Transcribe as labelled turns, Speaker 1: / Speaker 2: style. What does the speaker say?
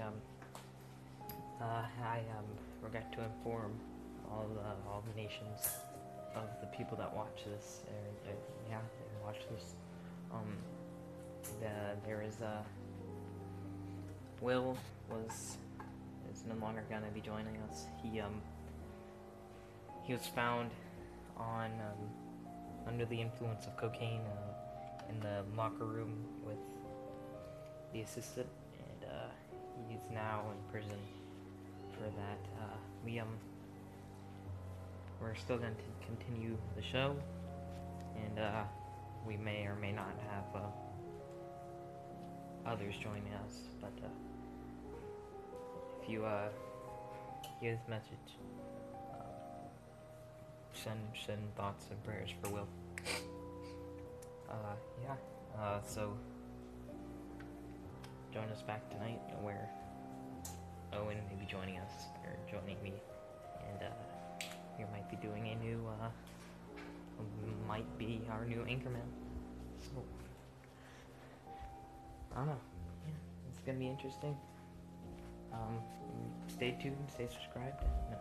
Speaker 1: um, uh, I um, regret to inform all the all the nations of the people that watch this, or, uh, yeah, they watch this. Um, the, there is a Will was is no longer gonna be joining us. He um he was found on um, under the influence of cocaine uh, in the locker room with the assistant, and uh, he's now in prison for that. Uh, um we're still going to continue the show, and uh, we may or may not have uh, others joining us. But uh, if you uh, hear this message, um, send send thoughts and prayers for Will. Uh, yeah. Uh, so join us back tonight, where Owen may be joining us or joining me, and uh, we might be doing a new, uh, might be our new Anchorman. So I don't know. Yeah, it's gonna be interesting. Um, stay tuned, stay subscribed. No.